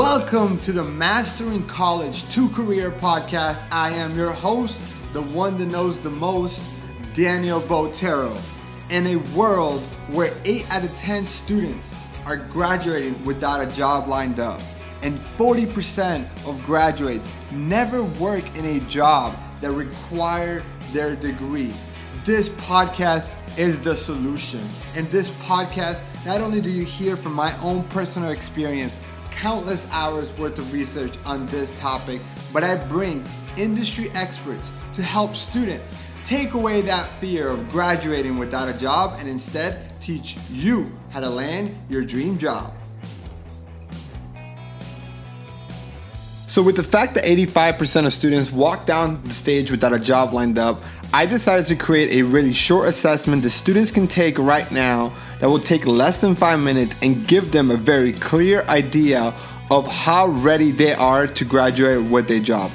Welcome to the Mastering College to Career podcast. I am your host, the one that knows the most, Daniel Botero. In a world where 8 out of 10 students are graduating without a job lined up, and 40% of graduates never work in a job that require their degree. This podcast is the solution. In this podcast, not only do you hear from my own personal experience, countless hours worth of research on this topic, but I bring industry experts to help students take away that fear of graduating without a job and instead teach you how to land your dream job. So, with the fact that 85% of students walk down the stage without a job lined up, I decided to create a really short assessment that students can take right now that will take less than five minutes and give them a very clear idea of how ready they are to graduate with their job.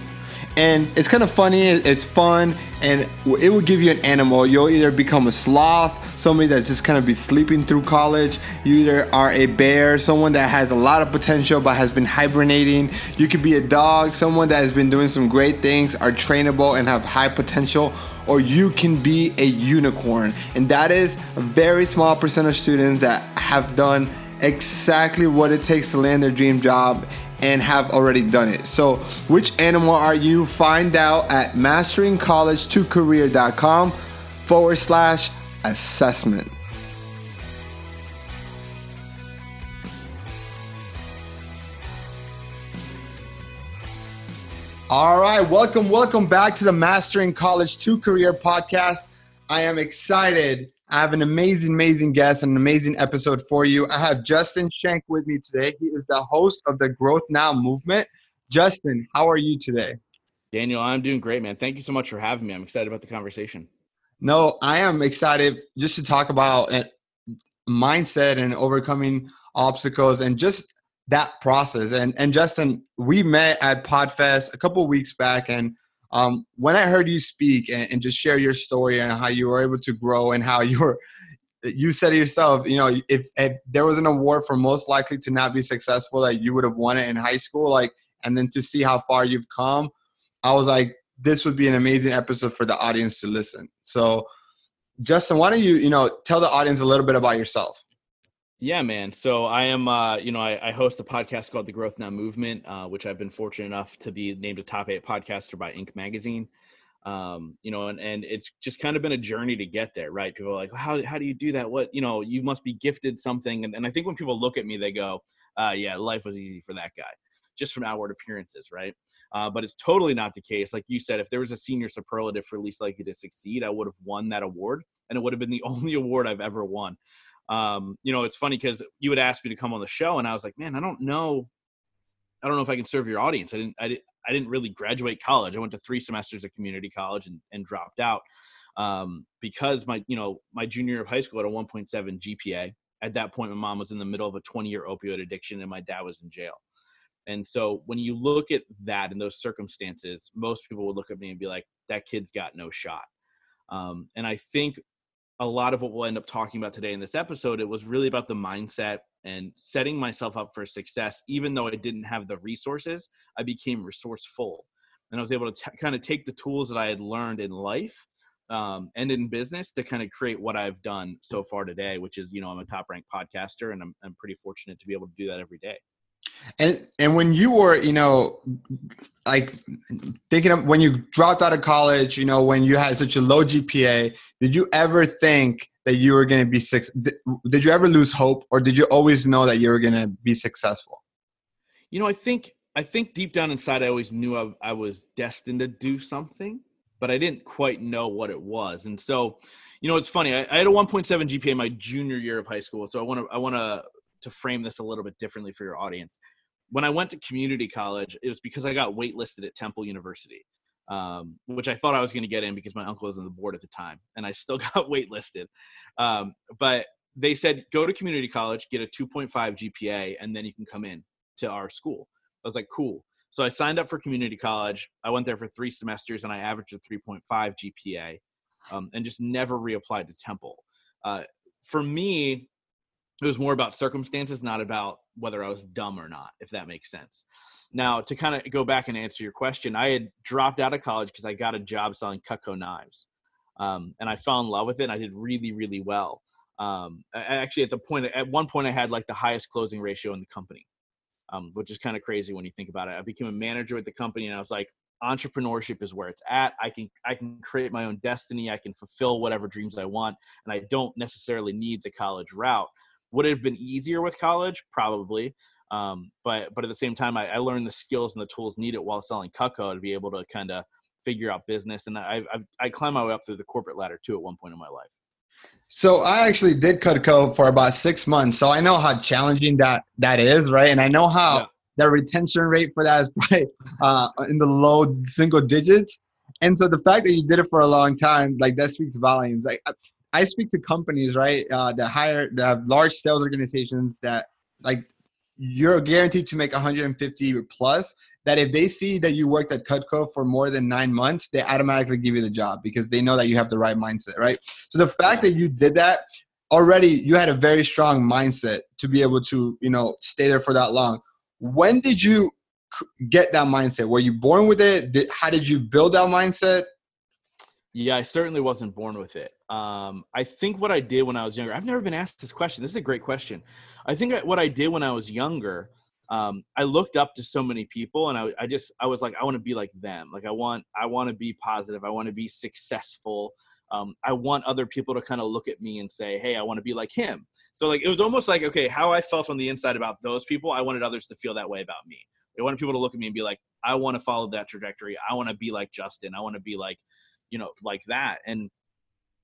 And it's kind of funny, it's fun, and it will give you an animal. You'll either become a sloth, somebody that's just kind of be sleeping through college. You either are a bear, someone that has a lot of potential but has been hibernating. You could be a dog, someone that has been doing some great things, are trainable, and have high potential or you can be a unicorn. And that is a very small percent of students that have done exactly what it takes to land their dream job and have already done it. So, which animal are you? Find out at masteringcollege2career.com forward slash assessment. All right, welcome, welcome back to the Mastering College to Career podcast. I am excited. I have an amazing, amazing guest and an amazing episode for you. I have Justin Schenck with me today. He is the host of the Growth Now movement. Justin, how are you today? Daniel, I'm doing great, man. Thank you so much for having me. I'm excited about the conversation. No, I am excited just to talk about uh, mindset and overcoming obstacles and just that process. And and Justin, we met at Podfest a couple weeks back, and um, when I heard you speak and, and, just share your story and how you were able to grow and how you were, you said to yourself, you know, if, if there was an award for most likely to not be successful, that you would have won it in high school, like, and then to see how far you've come, I was like, this would be an amazing episode for the audience to listen. So, Justin, why don't you, you know, tell the audience a little bit about yourself? Yeah, man. So I am, uh, you know, I, I, host a podcast called The Growth Now Movement, uh, which I've been fortunate enough to be named a top eight podcaster by Inc. magazine. Um, you know, and, and it's just kind of been a journey to get there, right? People are like, how, how do you do that? What, you know, you must be gifted something. And, and I think when people look at me, they go, uh, yeah, life was easy for that guy, just from outward appearances, right? Uh, but it's totally not the case. Like you said, if there was a senior superlative for least likely to succeed, I would have won that award, and it would have been the only award I've ever won um, you know, it's funny because you would ask me to come on the show, and I was like, man, I don't know, I don't know if I can serve your audience. I didn't, I didn't, I didn't really graduate college. I went to three semesters of community college and, and dropped out um, because my, you know, my junior year of high school had a 1.7 GPA. At that point, my mom was in the middle of a 20 year opioid addiction, and my dad was in jail. And so when you look at that in those circumstances, most people would look at me and be like, that kid's got no shot. Um, and I think a lot of what we'll end up talking about today in this episode, it was really about the mindset and setting myself up for success. Even though I didn't have the resources, I became resourceful. And I was able to t- kind of take the tools that I had learned in life um, and in business to kind of create what I've done so far today, which is, you know, I'm a top ranked podcaster and I'm, I'm pretty fortunate to be able to do that every day. And and when you were, you know, like thinking of when you dropped out of college, you know, when you had such a low GPA, did you ever think that you were going to be six? Did you ever lose hope, or did you always know that you were going to be successful? You know, I think I think deep down inside, I always knew I, I was destined to do something, but I didn't quite know what it was. And so, you know, it's funny. I, I had a 1.7 GPA my junior year of high school, so I want to I want to to frame this a little bit differently for your audience. When I went to community college, it was because I got waitlisted at Temple University, um, which I thought I was going to get in because my uncle was on the board at the time, and I still got waitlisted. Um, but they said go to community college, get a 2.5 GPA, and then you can come in to our school. I was like, cool. So I signed up for community college. I went there for three semesters, and I averaged a 3.5 GPA, um, and just never reapplied to Temple. Uh, for me, it was more about circumstances, not about whether I was dumb or not, if that makes sense. Now, to kind of go back and answer your question, I had dropped out of college because I got a job selling Cutco knives, um, and I fell in love with it. and I did really, really well. Um, actually, at the point, at one point, I had like the highest closing ratio in the company, um, which is kind of crazy when you think about it. I became a manager at the company, and I was like, entrepreneurship is where it's at. I can I can create my own destiny. I can fulfill whatever dreams I want, and I don't necessarily need the college route. Would it have been easier with college? Probably. Um, but but at the same time, I, I, learned the skills and the tools needed while selling Cutco to be able to kind of figure out business. And I, I I climbed my way up through the corporate ladder too at one point in my life. So I actually did Cutco for about six months, so I know how challenging that that is, right? And I know how yeah. the retention rate for that is probably uh, in the low single digits. And so the fact that you did it for a long time, like that speaks volumes. Like I speak to companies, right, uh, that hire, that have large sales organizations that like you're guaranteed to make 150 plus. That if they see that you worked at Cutco for more than nine months, they automatically give you the job because they know that you have the right mindset, right? So the fact that you did that already, you had a very strong mindset to be able to, you know, stay there for that long. When did you get that mindset? Were you born with it? Did, how did you build that mindset? Yeah, I certainly wasn't born with it. Um, I think what I did when I was younger, I've never been asked this question. This is a great question. I think what I did when I was younger, um, I looked up to so many people, and I, I just I was like, I want to be like them. Like I want I want to be positive. I want to be successful. Um, I want other people to kind of look at me and say, Hey, I want to be like him. So like it was almost like okay, how I felt on the inside about those people, I wanted others to feel that way about me. I wanted people to look at me and be like, I want to follow that trajectory. I want to be like Justin. I want to be like you know, like that. And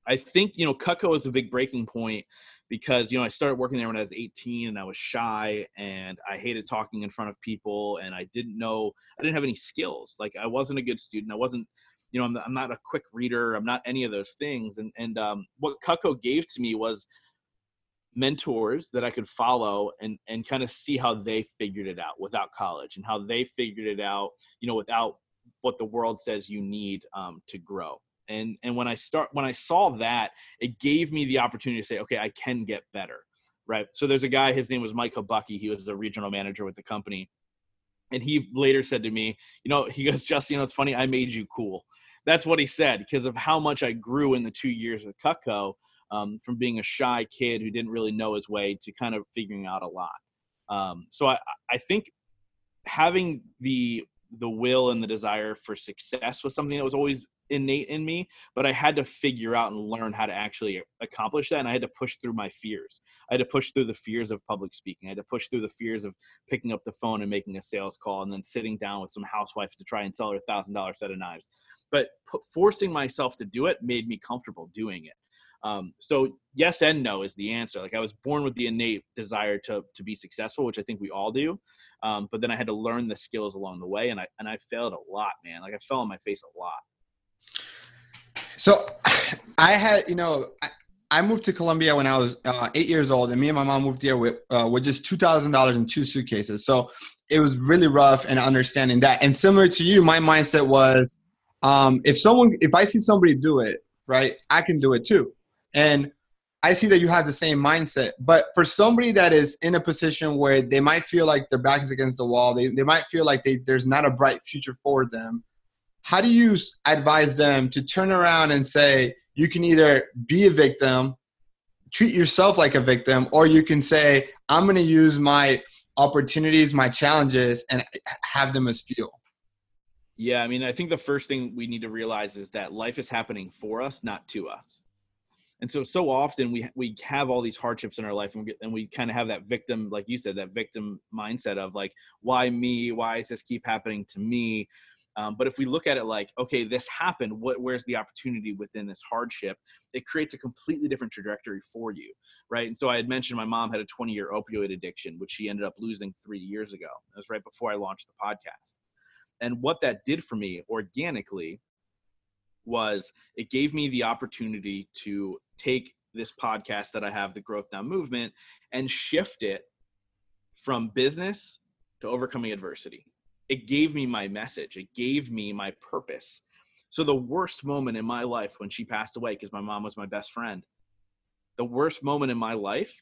I think, you know, Cutco was a big breaking point because, you know, I started working there when I was 18 and I was shy and I hated talking in front of people and I didn't know, I didn't have any skills. Like I wasn't a good student. I wasn't, you know, I'm, I'm not a quick reader. I'm not any of those things. And, and um, what Cutco gave to me was mentors that I could follow and, and kind of see how they figured it out without college and how they figured it out, you know, without what the world says you need um, to grow. And and when i start when i saw that it gave me the opportunity to say okay i can get better right? So there's a guy his name was mike Bucky. he was the regional manager with the company. And he later said to me you know he goes justin you know it's funny i made you cool. That's what he said because of how much i grew in the two years with cutco um, from being a shy kid who didn't really know his way to kind of figuring out a lot. Um, so I, I think having the the will and the desire for success was something that was always innate in me but i had to figure out and learn how to actually accomplish that and i had to push through my fears. I had to push through the fears of public speaking. I had to push through the fears of picking up the phone and making a sales call and then sitting down with some housewife to try and sell her thousand dollar set of knives. But forcing myself to do it made me comfortable doing it um, so yes and no is the answer. Like I was born with the innate desire to to be successful, which I think we all do. Um, but then I had to learn the skills along the way, and I and I failed a lot, man. Like I fell on my face a lot. So I had, you know, I, I moved to Colombia when I was uh, eight years old, and me and my mom moved here with uh, with just two thousand dollars in two suitcases. So it was really rough and understanding that. And similar to you, my mindset was, um, if someone, if I see somebody do it, right, I can do it too. And I see that you have the same mindset. But for somebody that is in a position where they might feel like their back is against the wall, they, they might feel like they, there's not a bright future for them. How do you advise them to turn around and say, you can either be a victim, treat yourself like a victim, or you can say, I'm going to use my opportunities, my challenges, and have them as fuel? Yeah, I mean, I think the first thing we need to realize is that life is happening for us, not to us and so so often we we have all these hardships in our life and we, and we kind of have that victim like you said that victim mindset of like why me? Why does this keep happening to me? Um, but if we look at it like okay this happened what where's the opportunity within this hardship? It creates a completely different trajectory for you right? And so i had mentioned my mom had a 20 year opioid addiction which she ended up losing three years ago. That was right before i launched the podcast. And what that did for me organically was it gave me the opportunity to take this podcast that I have, the Growth Now Movement, and shift it from business to overcoming adversity. It gave me my message, it gave me my purpose. So, the worst moment in my life when she passed away, because my mom was my best friend, the worst moment in my life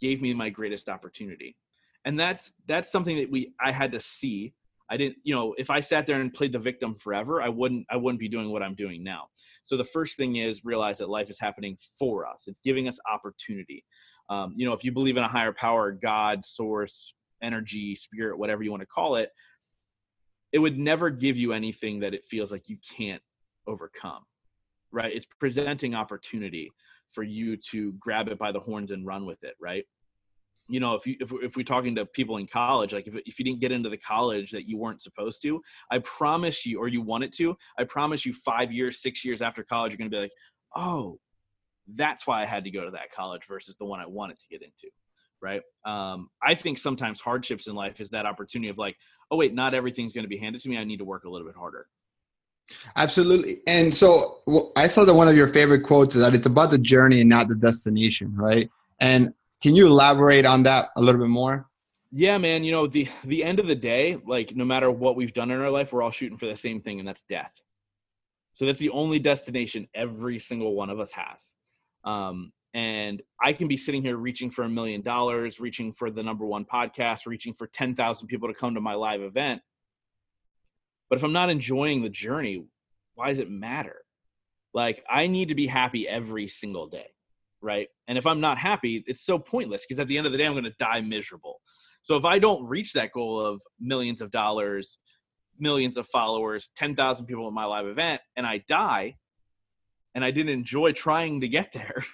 gave me my greatest opportunity. and that's that's something that we i had to see i didn't you know if i sat there and played the victim forever i wouldn't i wouldn't be doing what i'm doing now. So the first thing is realize that life is happening for us. It's giving us opportunity. Um, you know if you believe in a higher power god source energy spirit whatever you want to call it it would never give you anything that it feels like you can't overcome right? It's presenting opportunity for you to grab it by the horns and run with it right you know if you if, if we're talking to people in college like if, if you didn't get into the college that you weren't supposed to i promise you or you wanted to i promise you five years six years after college you're going to be like oh that's why i had to go to that college versus the one i wanted to get into right um, i think sometimes hardships in life is that opportunity of like oh wait not everything's going to be handed to me i need to work a little bit harder Absolutely. And so I saw that one of your favorite quotes is that it's about the journey and not the destination, right? And can you elaborate on that a little bit more? Yeah, man. You know, the the end of the day, like no matter what we've done in our life, we're all shooting for the same thing, and that's death. So that's the only destination every single one of us has. Um, and I can be sitting here reaching for a million dollars, reaching for the number one podcast, reaching for 10,000 people to come to my live event. But if I'm not enjoying the journey, why does it matter? Like, I need to be happy every single day right? And if I'm not happy, it's so pointless because at the end of the day, I'm going to die miserable. So if I don't reach that goal of millions of dollars, millions of followers, 10,000 people at my live event, and I die, and I didn't enjoy trying to get there,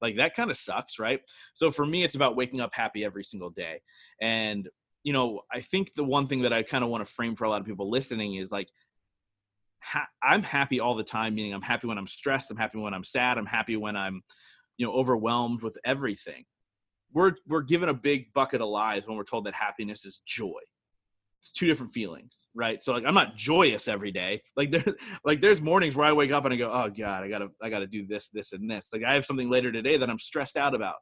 like that kind of sucks, right? So for me, it's about waking up happy every single day. And, you know, I think the one thing that I kind of want to frame for a lot of people listening is like, ha- I'm happy all the time, meaning I'm happy when I'm stressed, I'm happy when I'm sad, I'm happy when I'm you know overwhelmed with everything. We're we're given a big bucket of lies when we're told that happiness is joy. It's two different feelings right? So like i'm not joyous every day. Like there like there's mornings where i wake up and i go oh god i gotta i gotta do this this and this. Like i have something later today that i'm stressed out about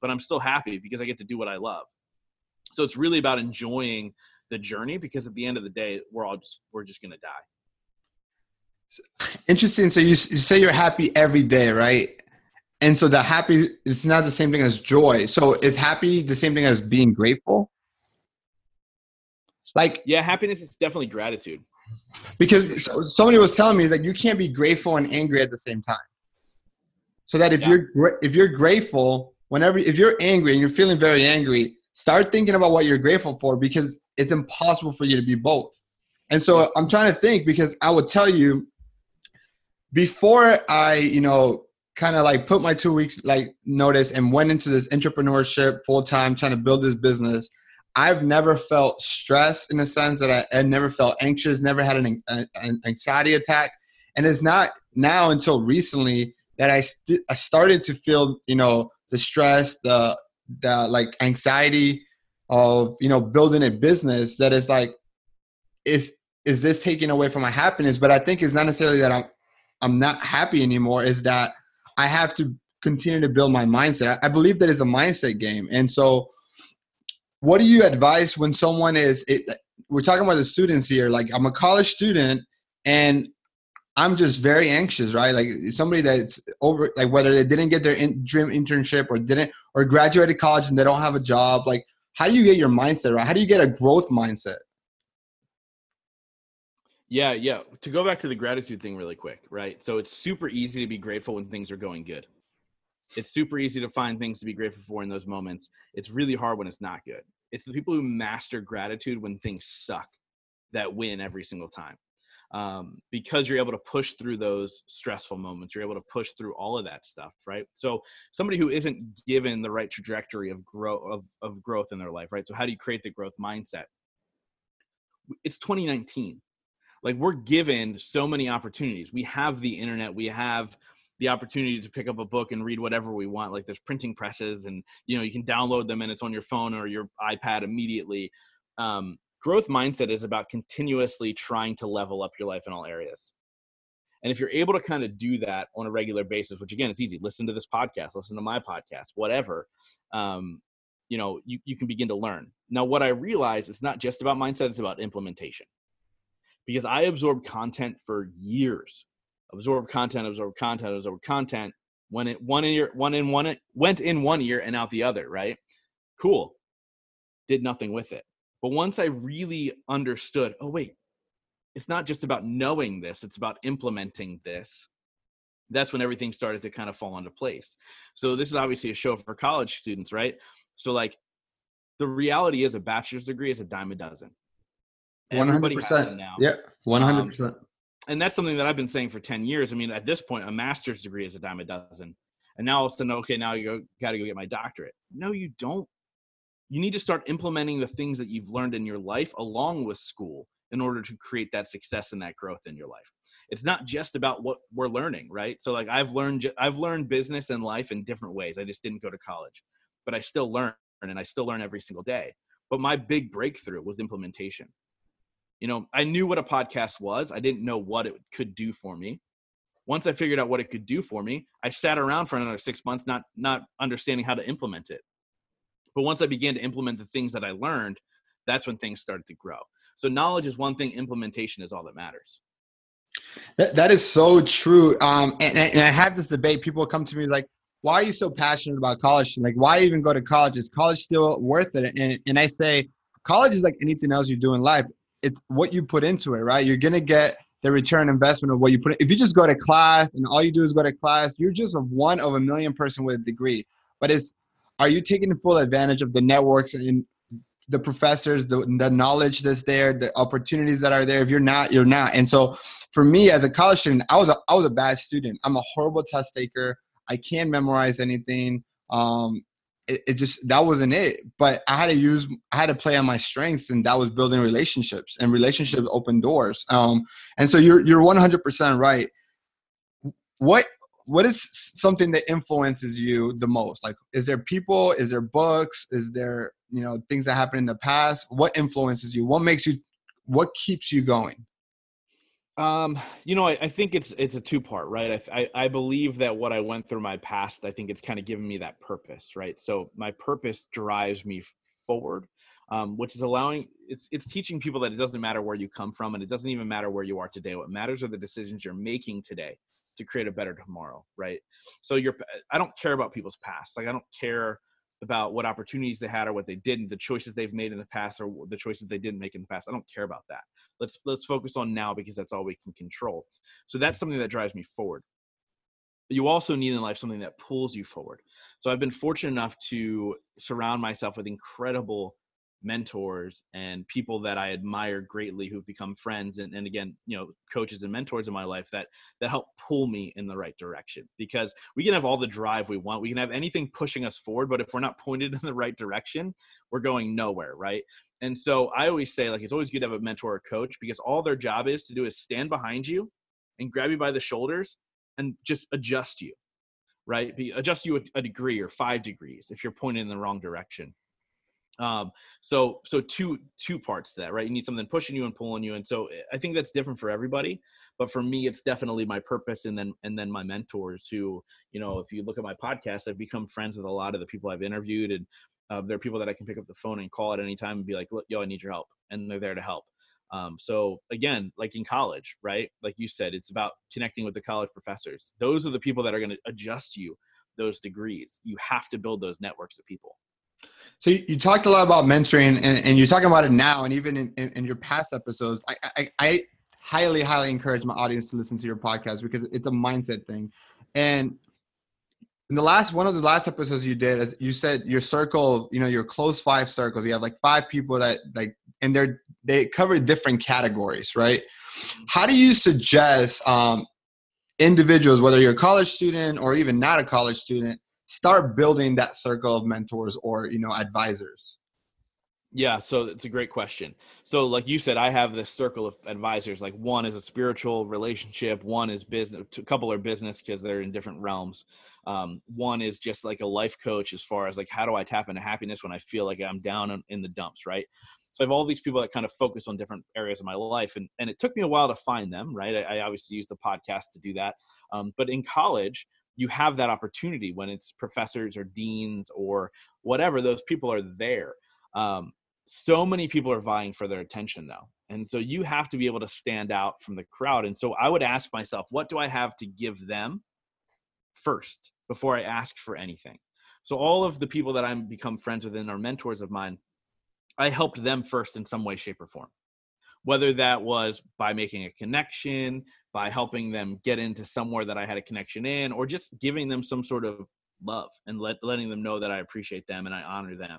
but i'm still happy because i get to do what i love. So it's really about enjoying the journey because at the end of the day we're all just we're just gonna die. Interesting. So you, you say you're happy every day right and so the happy is not the same thing as joy. So is happy the same thing as being grateful? Like yeah happiness is definitely gratitude. because somebody was telling me that you can't be grateful and angry at the same time. So that if yeah. you're if you're grateful whenever if you're angry and you're feeling very angry start thinking about what you're grateful for because it's impossible for you to be both. And so i'm trying to think because i would tell you before i you know kind of like put my two weeks like notice and went into this entrepreneurship full time trying to build this business. I've never felt stress in the sense that I, I never felt anxious never had an, an, anxiety attack. And it's not now until recently that I, st- I started to feel you know the stress the the like anxiety of you know building a business that is like is is this taking away from my happiness? But i think it's not necessarily that i'm i'm not happy anymore. Is that I have to continue to build my mindset. I believe that is a mindset game. And so, what do you advise when someone is, it, we're talking about the students here, like I'm a college student and I'm just very anxious, right? Like somebody that's over, like whether they didn't get their in, dream internship or didn't, or graduated college and they don't have a job. Like, how do you get your mindset right? How do you get a growth mindset? Yeah, yeah. To go back to the gratitude thing really quick, right? So it's super easy to be grateful when things are going good. It's super easy to find things to be grateful for in those moments. It's really hard when it's not good. It's the people who master gratitude when things suck that win every single time. Um, because you're able to push through those stressful moments. You're able to push through all of that stuff, right? So somebody who isn't given the right trajectory of growth of, of growth in their life, right? So how do you create the growth mindset? It's 2019 like we're given so many opportunities. We have the internet. We have the opportunity to pick up a book and read whatever we want. Like there's printing presses and you know you can download them and it's on your phone or your ipad immediately. Um, growth mindset is about continuously trying to level up your life in all areas. And if you're able to kind of do that on a regular basis which again it's easy listen to this podcast listen to my podcast whatever um, you know you, you can begin to learn. Now what i realize it's not just about mindset it's about implementation because I absorbed content for years. Absorbed content, absorbed content, absorbed content. When it one in ear, one in one went in one ear and out the other, right? Cool. did nothing with it. But once I really understood, oh, wait, it's not just about knowing this, it's about implementing this. That's when everything started to kind of fall into place. So, this is obviously a show for college students, right? So, like, the reality is a bachelor's degree is a dime a dozen. One hundred percent. now. Yeah, one hundred percent. Um, and that's something that I've been saying for ten years. I mean, at this point, a master's degree is a dime a dozen, and now all of a sudden, okay, now you got to go get my doctorate. No, you don't. You need to start implementing the things that you've learned in your life along with school in order to create that success and that growth in your life. It's not just about what we're learning right? So like i've learned i've learned business and life in different ways. I just didn't go to college. But i still learn and i still learn every single day. But my big breakthrough was implementation you know i knew what a podcast was i didn't know what it could do for me once i figured out what it could do for me i sat around for another six months not not understanding how to implement it but once I began to implement the things that I learned, that's when things started to grow. So knowledge is one thing, implementation is all that matters. That, that is so true. Um, and, and I have this debate. People come to me like, why are you so passionate about college? Like, why even go to college? Is college still worth it? And, and I say, college is like anything else you do in life. It's what you put into it, right? You're to get the return investment of what you put in. If you just go to class and all you do is go to class, you're just one of a million person with a degree. But it's are you taking full advantage of the networks and the professors, the, the knowledge that's there, the opportunities that are there? If you're not, you're not. And so for me as a college student, I was a, I was a bad student. I'm a horrible test taker. I can't memorize anything. Um, it, it, just that wasn't it. But i had to use i had to play on my strengths and that was building relationships and relationships open doors. Um and so you're you're 100% right. What what is something that influences you the most? Like is there people? Is there books? Is there you know things that happened in the past? What influences you? What makes you what keeps you going um you know i, I think it's it's a two part right? I, I, I believe that what i went through my past i think it's kind of given me that purpose right? So my purpose drives me forward um, which is allowing it's it's teaching people that it doesn't matter where you come from and it doesn't even matter where you are today. What matters are the decisions you're making today to create a better tomorrow right? So you're i don't care about people's past. Like i don't care about what opportunities they had or what they didn't the choices they've made in the past or the choices they didn't make in the past i don't care about that. Let's let's focus on now because that's all we can control. So that's something that drives me forward. You also need in life something that pulls you forward. So i've been fortunate enough to surround myself with incredible mentors and people that I admire greatly who've become friends and, and again, you know, coaches and mentors in my life that that help pull me in the right direction. Because we can have all the drive we want. We can have anything pushing us forward, but if we're not pointed in the right direction, we're going nowhere, right? And so I always say like it's always good to have a mentor or coach because all their job is to do is stand behind you and grab you by the shoulders and just adjust you right Be, adjust you a, a degree or five degrees if you're pointed in the wrong direction um so so two two parts to that right? You need something pushing you and pulling you and so eh, i think that's different for everybody but for me it's definitely my purpose and then and then my mentors who you know if you look at my podcast i've become friends with a lot of the people i've interviewed and uh, there are people that i can pick up the phone and call at any time and be like yo i need your help and they're there to help. Um, so again like in college right? Like you said it's about connecting with the college professors. Those are the people that are going to adjust you those degrees. You have to build those networks of people so you, talked a lot about mentoring, and, and, you're talking about it now, and even in, in, in your past episodes. I, I, I, highly, highly encourage my audience to listen to your podcast because it's a mindset thing. And in the last one of the last episodes you did, as you said your circle, you know, your close five circles. You have like five people that like, and they're they cover different categories, right? How do you suggest um, individuals, whether you're a college student or even not a college student, start building that circle of mentors or you know advisors yeah so it's a great question so like you said i have this circle of advisors like one is a spiritual relationship one is business a couple are business because they're in different realms um, one is just like a life coach as far as like how do i tap into happiness when i feel like i'm down in the dumps right so I have all these people that kind of focus on different areas of my life, and and it took me a while to find them. Right, I, I obviously use the podcast to do that. Um, but in college, you have that opportunity when it's professors or deans or whatever those people are there um, so many people are vying for their attention though and so you have to be able to stand out from the crowd and so i would ask myself what do i have to give them first before i ask for anything so all of the people that i'm become friends with and are mentors of mine I helped them first in some way, shape, or form. Whether that was by making a connection, by helping them get into somewhere that I had a connection in, or just giving them some sort of love and let, letting them know that I appreciate them and I honor them.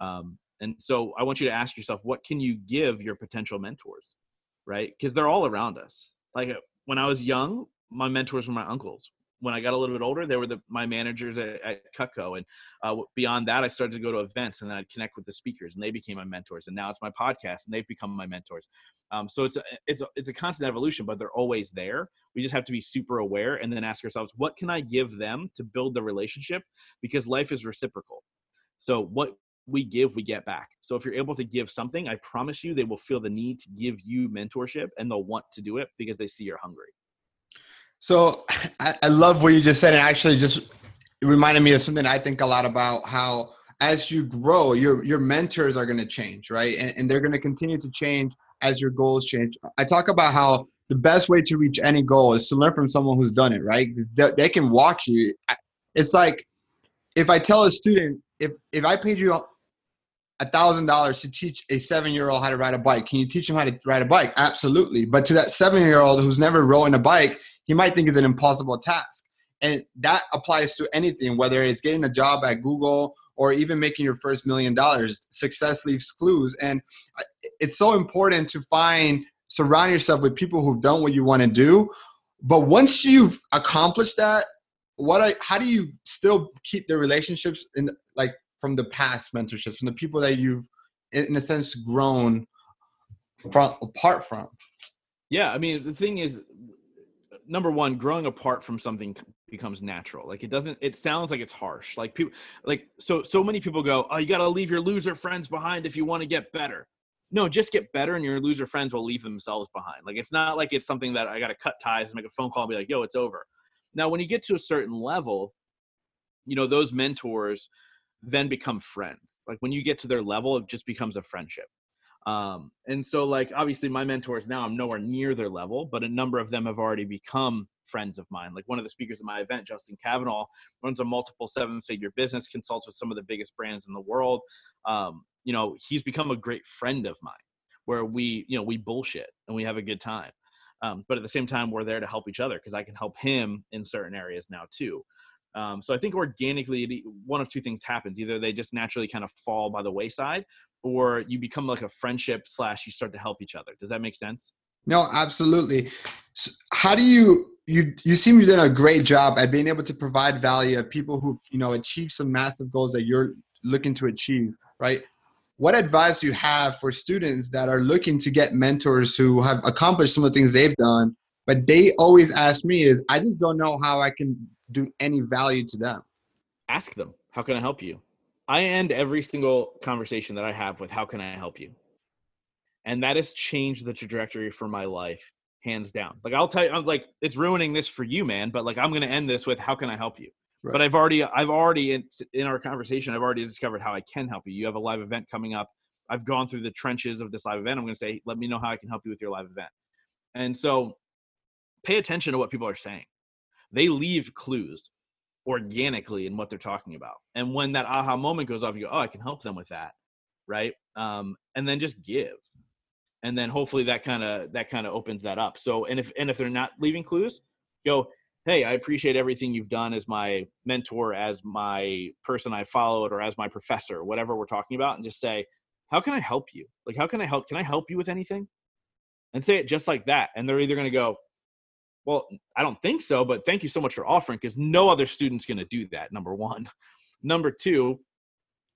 Um, and so I want you to ask yourself, what can you give your potential mentors, right? Because they're all around us. Like when I was young, my mentors were my uncles when I got a little bit older, they were the, my managers at, at Cutco. And uh, beyond that, I started to go to events and then I'd connect with the speakers and they became my mentors. And now it's my podcast and they've become my mentors. Um, so it's a, it's, a, it's a constant evolution, but they're always there. We just have to be super aware and then ask ourselves, what can I give them to build the relationship? Because life is reciprocal. So what we give, we get back. So if you're able to give something, I promise you they will feel the need to give you mentorship and they'll want to do it because they see you're hungry. So I, I love what you just said, and actually just reminded me of something I think a lot about how as you grow, your your mentors are going to change, right? And, and they're going to continue to change as your goals change. I talk about how the best way to reach any goal is to learn from someone who's done it, right? They, they can walk you. It's like if I tell a student, if if I paid you a thousand dollars to teach a seven year old how to ride a bike, can you teach him how to ride a bike? Absolutely. But to that seven year old who's never rode a bike, he might think is an impossible task. And that applies to anything, whether it's getting a job at Google or even making your first million dollars. Success leaves clues. And uh, it's so important to find, surround yourself with people who've done what you want to do. But once you've accomplished that, what I, how do you still keep the relationships in like from the past mentorships, and the people that you've in a sense grown from apart from? Yeah, I mean the thing is number one growing apart from something becomes natural like it doesn't it sounds like it's harsh like people like so so many people go oh you got to leave your loser friends behind if you want to get better. No just get better and your loser friends will leave themselves behind like it's not like it's something that i got to cut ties and make a phone call and be like yo it's over. Now when you get to a certain level you know those mentors then become friends like when you get to their level it just becomes a friendship um, and so, like, obviously, my mentors now, I'm nowhere near their level, but a number of them have already become friends of mine. Like one of the speakers at my event, Justin Kavanaugh, runs a multiple seven figure business, consults with some of the biggest brands in the world. Um, you know, he's become a great friend of mine where we, you know, we bullshit and we have a good time. Um, but at the same time, we're there to help each other because I can help him in certain areas now too. Um, so I think organically, one of two things happens: either they just naturally kind of fall by the wayside, or you become like a friendship slash you start to help each other. Does that make sense? No, absolutely. So how do you you you seem you've done a great job at being able to provide value of people who you know achieve some massive goals that you're looking to achieve, right? What advice do you have for students that are looking to get mentors who have accomplished some of the things they've done, but they always ask me is I just don't know how I can do any value to them. Ask them, how can I help you? I end every single conversation that I have with how can I help you? And that has changed the trajectory for my life hands down. Like I'll tell you I'm like it's ruining this for you man, but like I'm going to end this with how can I help you? Right. But I've already I've already in, in our conversation I've already discovered how I can help you. You have a live event coming up. I've gone through the trenches of this live event. I'm going to say let me know how I can help you with your live event. And so pay attention to what people are saying. They leave clues organically in what they're talking about. And when that aha moment goes off, you go, oh, I can help them with that. Right. Um, and then just give. And then hopefully that kind of that kind of opens that up. So and if and if they're not leaving clues, go, hey, I appreciate everything you've done as my mentor, as my person I followed, or as my professor, whatever we're talking about, and just say, how can I help you? Like, how can I help? Can I help you with anything? And say it just like that. And they're either going to go, well, I don't think so, but thank you so much for offering because no other student's going to do that. Number one. Number two,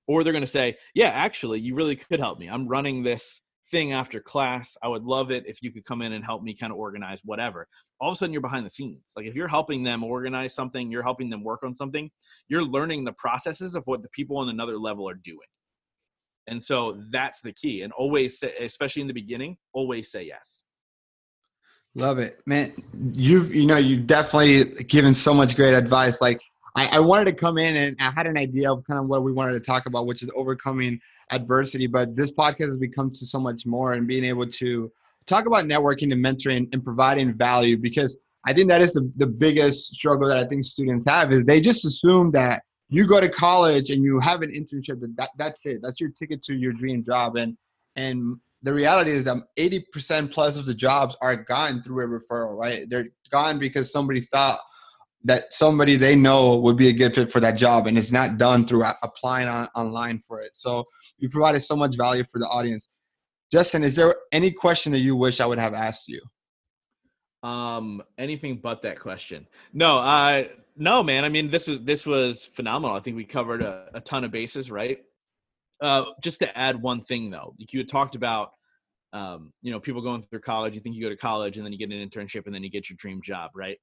or they're going to say, yeah, actually, you really could help me. I'm running this thing after class. I would love it if you could come in and help me kind of organize whatever. All of a sudden, you're behind the scenes. Like if you're helping them organize something, you're helping them work on something, you're learning the processes of what the people on another level are doing. And so that's the key. And always say, especially in the beginning, always say yes. Love it, man. You've you know you've definitely given so much great advice. Like I, I, wanted to come in and I had an idea of kind of what we wanted to talk about, which is overcoming adversity. But this podcast has become to so much more and being able to talk about networking and mentoring and providing value because I think that is the, the biggest struggle that I think students have is they just assume that you go to college and you have an internship that that's it that's your ticket to your dream job and and the reality is that 80% plus of the jobs are gone through a referral right? They're gone because somebody thought that somebody they know would be a good fit for that job and it's not done through applying on, online for it. So you provided so much value for the audience. Justin is there any question that you wish i would have asked you? Um anything but that question. No uh no man i mean this is this was phenomenal. I think we covered a, a ton of bases right uh just to add one thing though you had talked about um you know people going through college you think you go to college and then you get an internship and then you get your dream job right?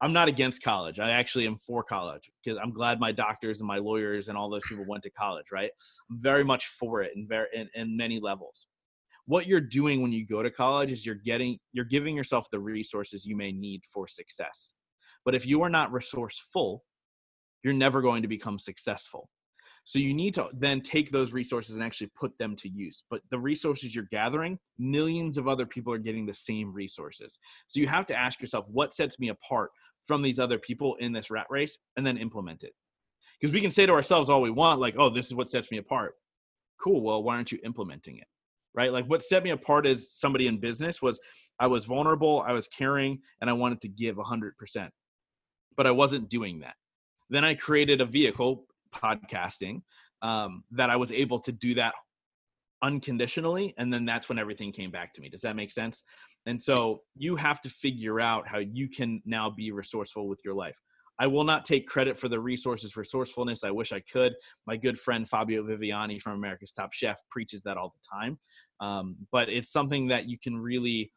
I'm not against college. I actually am for college because i'm glad my doctors and my lawyers and all those people went to college right? I'm very much for it in very in, in many levels. What you're doing when you go to college is you're getting you're giving yourself the resources you may need for success. But if you are not resourceful you're never going to become successful so you need to then take those resources and actually put them to use but the resources you're gathering millions of other people are getting the same resources so you have to ask yourself what sets me apart from these other people in this rat race and then implement it because we can say to ourselves all we want like oh this is what sets me apart cool well why aren't you implementing it right? Like what set me apart as somebody in business was I was vulnerable, I was caring, and I wanted to give 100%. But I wasn't doing that. Then I created a vehicle, podcasting, um, that I was able to do that unconditionally. And then that's when everything came back to me. Does that make sense? And so you have to figure out how you can now be resourceful with your life. I will not take credit for the resources resourcefulness. I wish I could. My good friend Fabio Viviani from America's Top Chef preaches that all the time. Um, but it's something that you can really,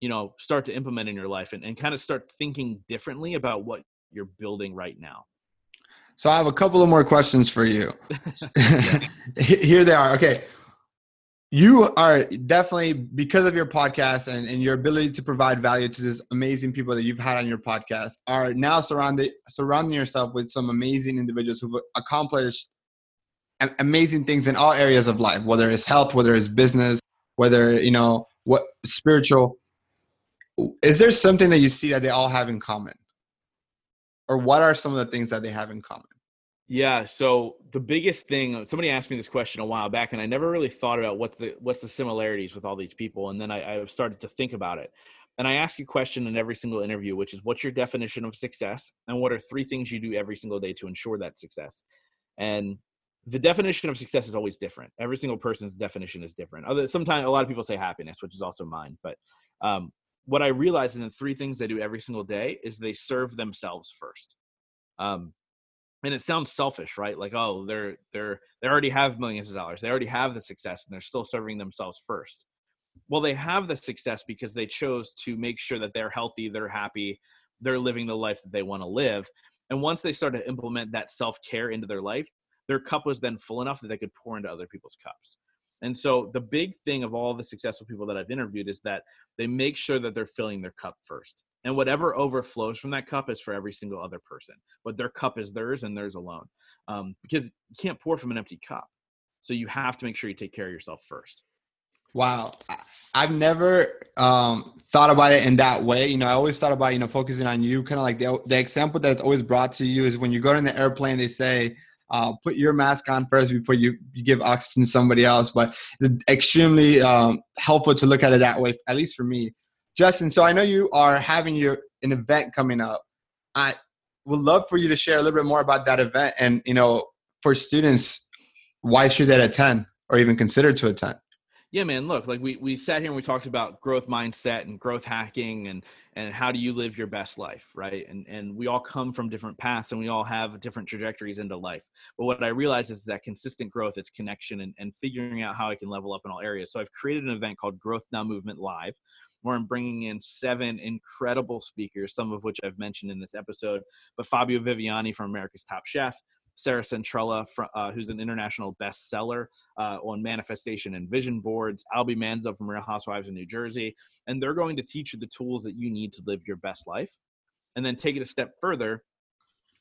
you know, start to implement in your life and, and kind of start thinking differently about what you're building right now. So I have a couple of more questions for you. Here they are. Okay you are definitely because of your podcast and, and your ability to provide value to these amazing people that you've had on your podcast are now surrounded surrounding yourself with some amazing individuals who've accomplished amazing things in all areas of life whether it's health whether it's business whether you know what spiritual is there something that you see that they all have in common or what are some of the things that they have in common yeah. So the biggest thing, somebody asked me this question a while back, and I never really thought about what's the what's the similarities with all these people, and then I, I started to think about it. And I ask a question in every single interview, which is, what's your definition of success, and what are three things you do every single day to ensure that success? And the definition of success is always different. Every single person's definition is different. Other sometimes a lot of people say happiness, which is also mine. But um, what I realize in the three things they do every single day is they serve themselves first. Um, and it sounds selfish right? Like oh they're they're they already have millions of dollars. They already have the success and they're still serving themselves first. Well they have the success because they chose to make sure that they're healthy they're happy they're living the life that they want to live. And once they start to implement that self-care into their life their cup was then full enough that they could pour into other people's cups and so the big thing of all the successful people that I've interviewed is that they make sure that they're filling their cup first. And whatever overflows from that cup is for every single other person but their cup is theirs and theirs alone um, because you can't pour from an empty cup. So you have to make sure you take care of yourself first. Wow. I've never um, thought about it in that way. You know i always thought about you know focusing on you kind of like the, the example that's always brought to you is when you go in the airplane they say uh, put your mask on first before you, you give oxygen to somebody else but it's extremely um, helpful to look at it that way at least for me Justin, so I know you are having your an event coming up. I would love for you to share a little bit more about that event and you know for students why should they attend or even consider to attend yeah man look like we we sat here and we talked about growth mindset and growth hacking and and how do you live your best life right and and we all come from different paths and we all have different trajectories into life but what i realize is that consistent growth it's connection and, and figuring out how i can level up in all areas so i've created an event called growth now movement live where I'm bringing in seven incredible speakers, some of which I've mentioned in this episode. But Fabio Viviani from America's Top Chef, Sarah Centrella, uh, who's an international bestseller uh, on manifestation and vision boards, Albie Manzo from Real Housewives of New Jersey, and they're going to teach you the tools that you need to live your best life. And then take it a step further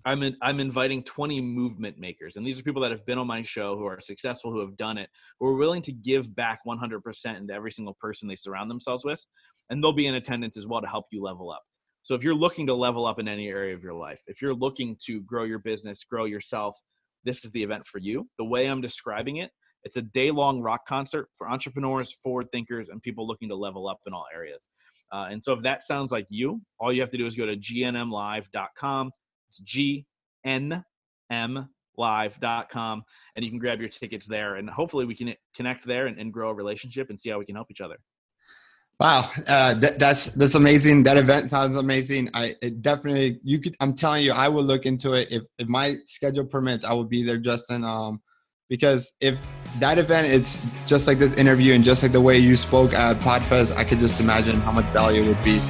I'm in, I'm inviting 20 movement makers, and these are people that have been on my show who are successful, who have done it, who are willing to give back 100% into every single person they surround themselves with, and they'll be in attendance as well to help you level up. So if you're looking to level up in any area of your life, if you're looking to grow your business, grow yourself, this is the event for you. The way I'm describing it, it's a day long rock concert for entrepreneurs, forward thinkers, and people looking to level up in all areas. Uh, and so if that sounds like you, all you have to do is go to gnmlive.com. It's gnmlive.com, and you can grab your tickets there. And hopefully we can connect there and, and grow a relationship and see how we can help each other. Wow, uh, that, that's that's amazing. That event sounds amazing. I definitely you could. I'm telling you, I will look into it if if my schedule permits. I will be there, Justin. Um, because if that event it's just like this interview and just like the way you spoke at Podfest, I could just imagine how much value it would be.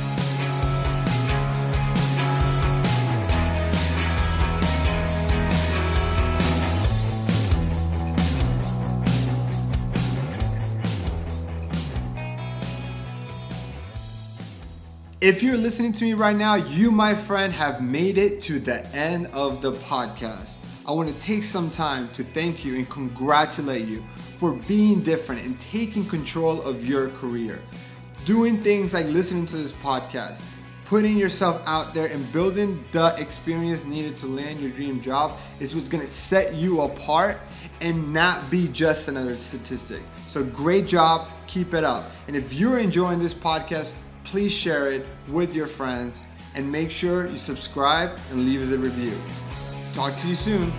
If you're listening to me right now, you, my friend, have made it to the end of the podcast. I want to take some time to thank you and congratulate you for being different and taking control of your career. Doing things like listening to this podcast, putting yourself out there and building the experience needed to land your dream job is what's going to set you apart and not be just another statistic. So great job, keep it up. And if you're enjoying this podcast, please share it with your friends and make sure you subscribe and leave us a review. Talk to you soon.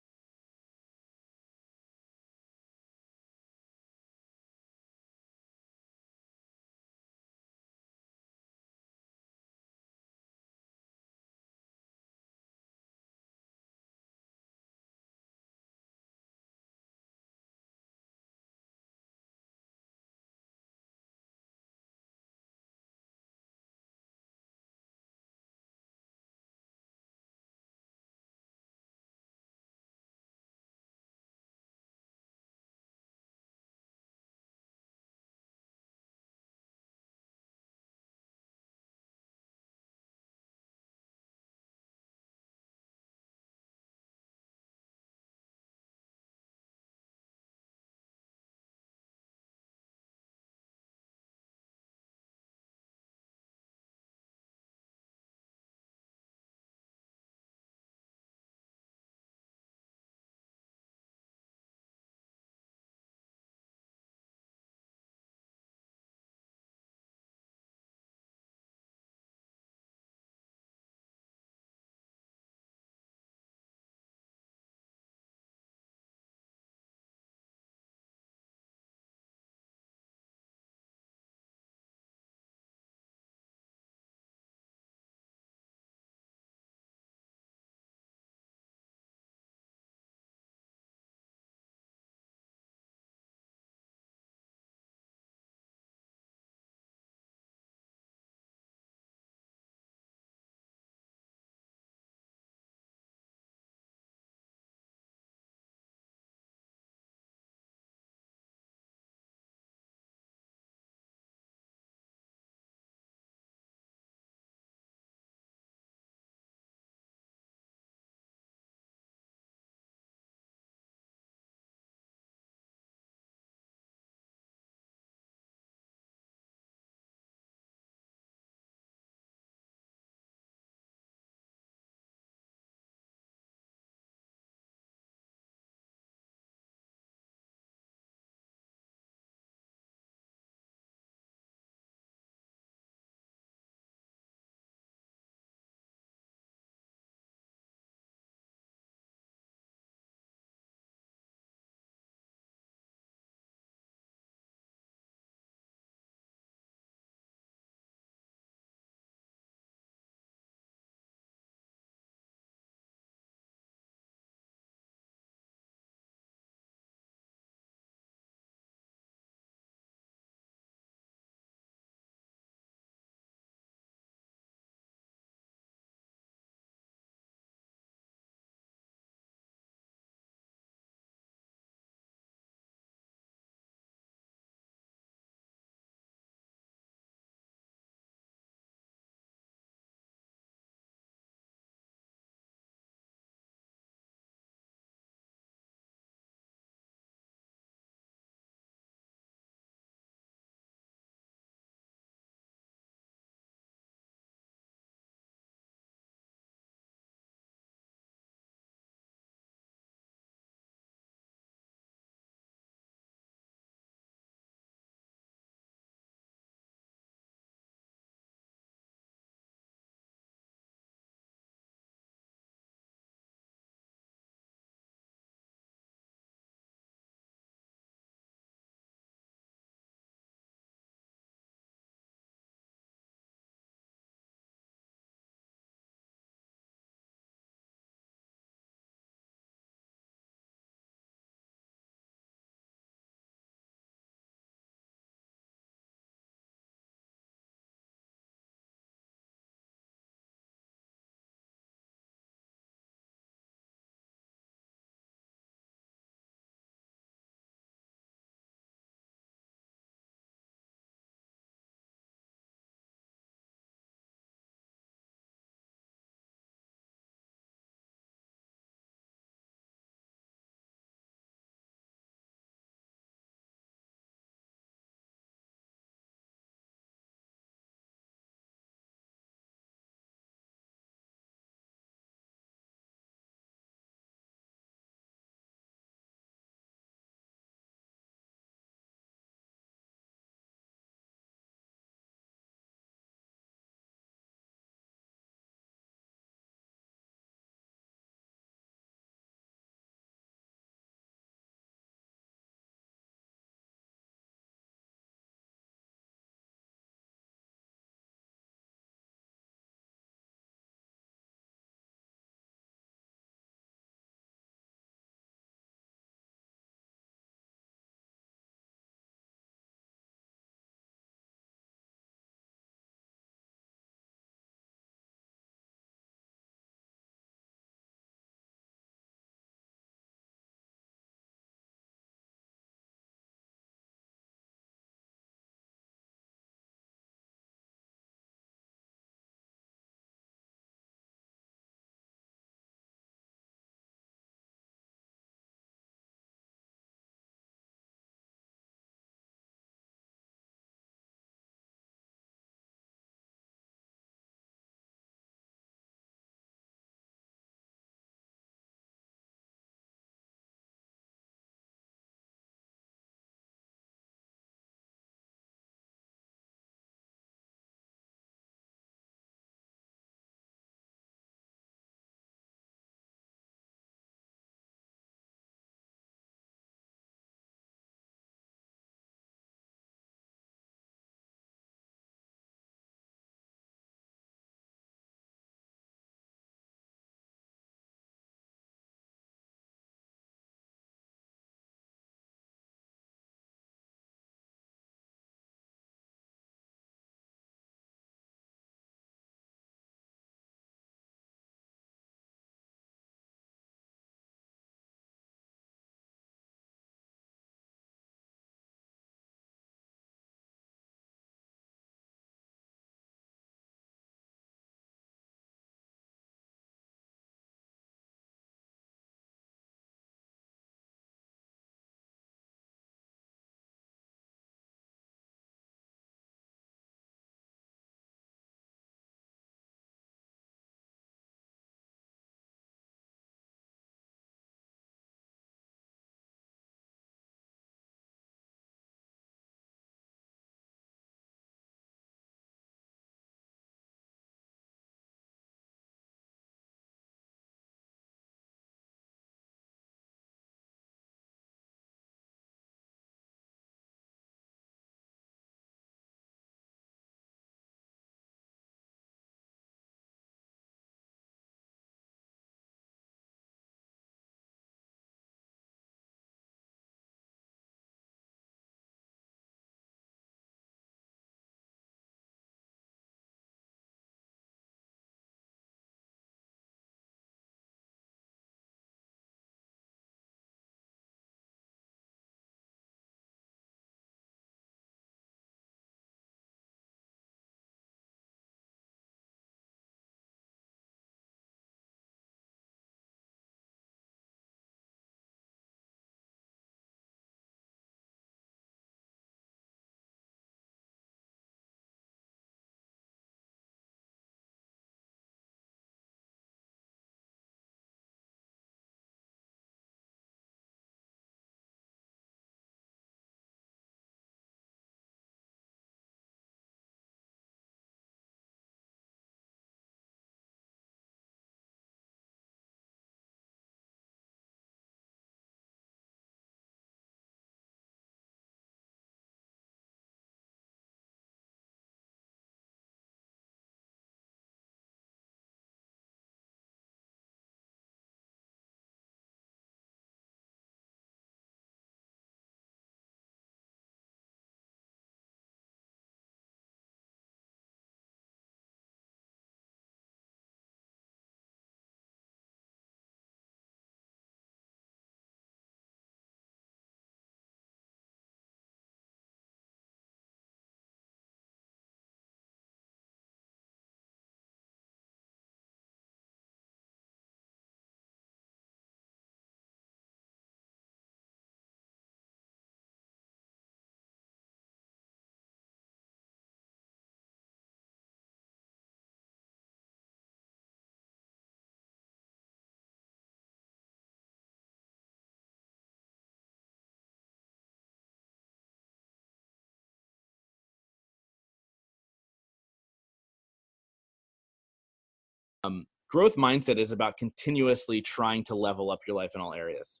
Um, growth mindset is about continuously trying to level up your life in all areas.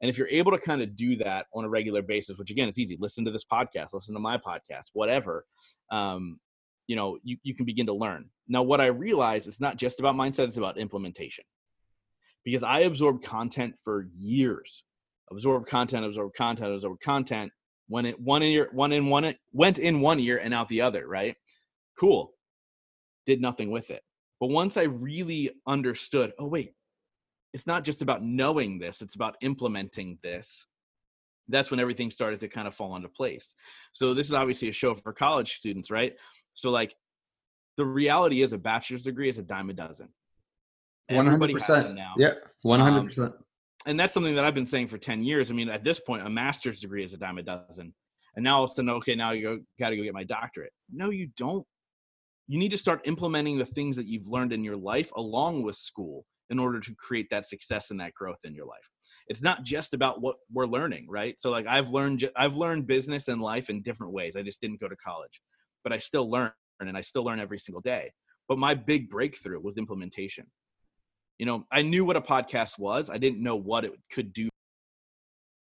And if you're able to kind of do that on a regular basis, which again, it's easy, listen to this podcast, listen to my podcast, whatever, um, you know, you, you can begin to learn. Now, what I realize it's not just about mindset, it's about implementation. Because I absorbed content for years, absorbed content, absorbed content, absorbed content. When it one in ear, one in one, went in one ear and out the other, right? Cool. Did nothing with it. But once I really understood, oh, wait, it's not just about knowing this, it's about implementing this. That's when everything started to kind of fall into place. So, this is obviously a show for college students, right? So, like, the reality is a bachelor's degree is a dime a dozen. One hundred percent. now. Yeah, one hundred percent. Um, and that's something that I've been saying for ten years. I mean, at this point, a master's degree is a dime a dozen, and now all of a sudden, okay, now you got to go get my doctorate. No, you don't you need to start implementing the things that you've learned in your life along with school in order to create that success and that growth in your life. It's not just about what we're learning right? So like i've learned i've learned business and life in different ways. I just didn't go to college but i still learn and i still learn every single day. But my big breakthrough was implementation. You know i knew what a podcast was. I didn't know what it could do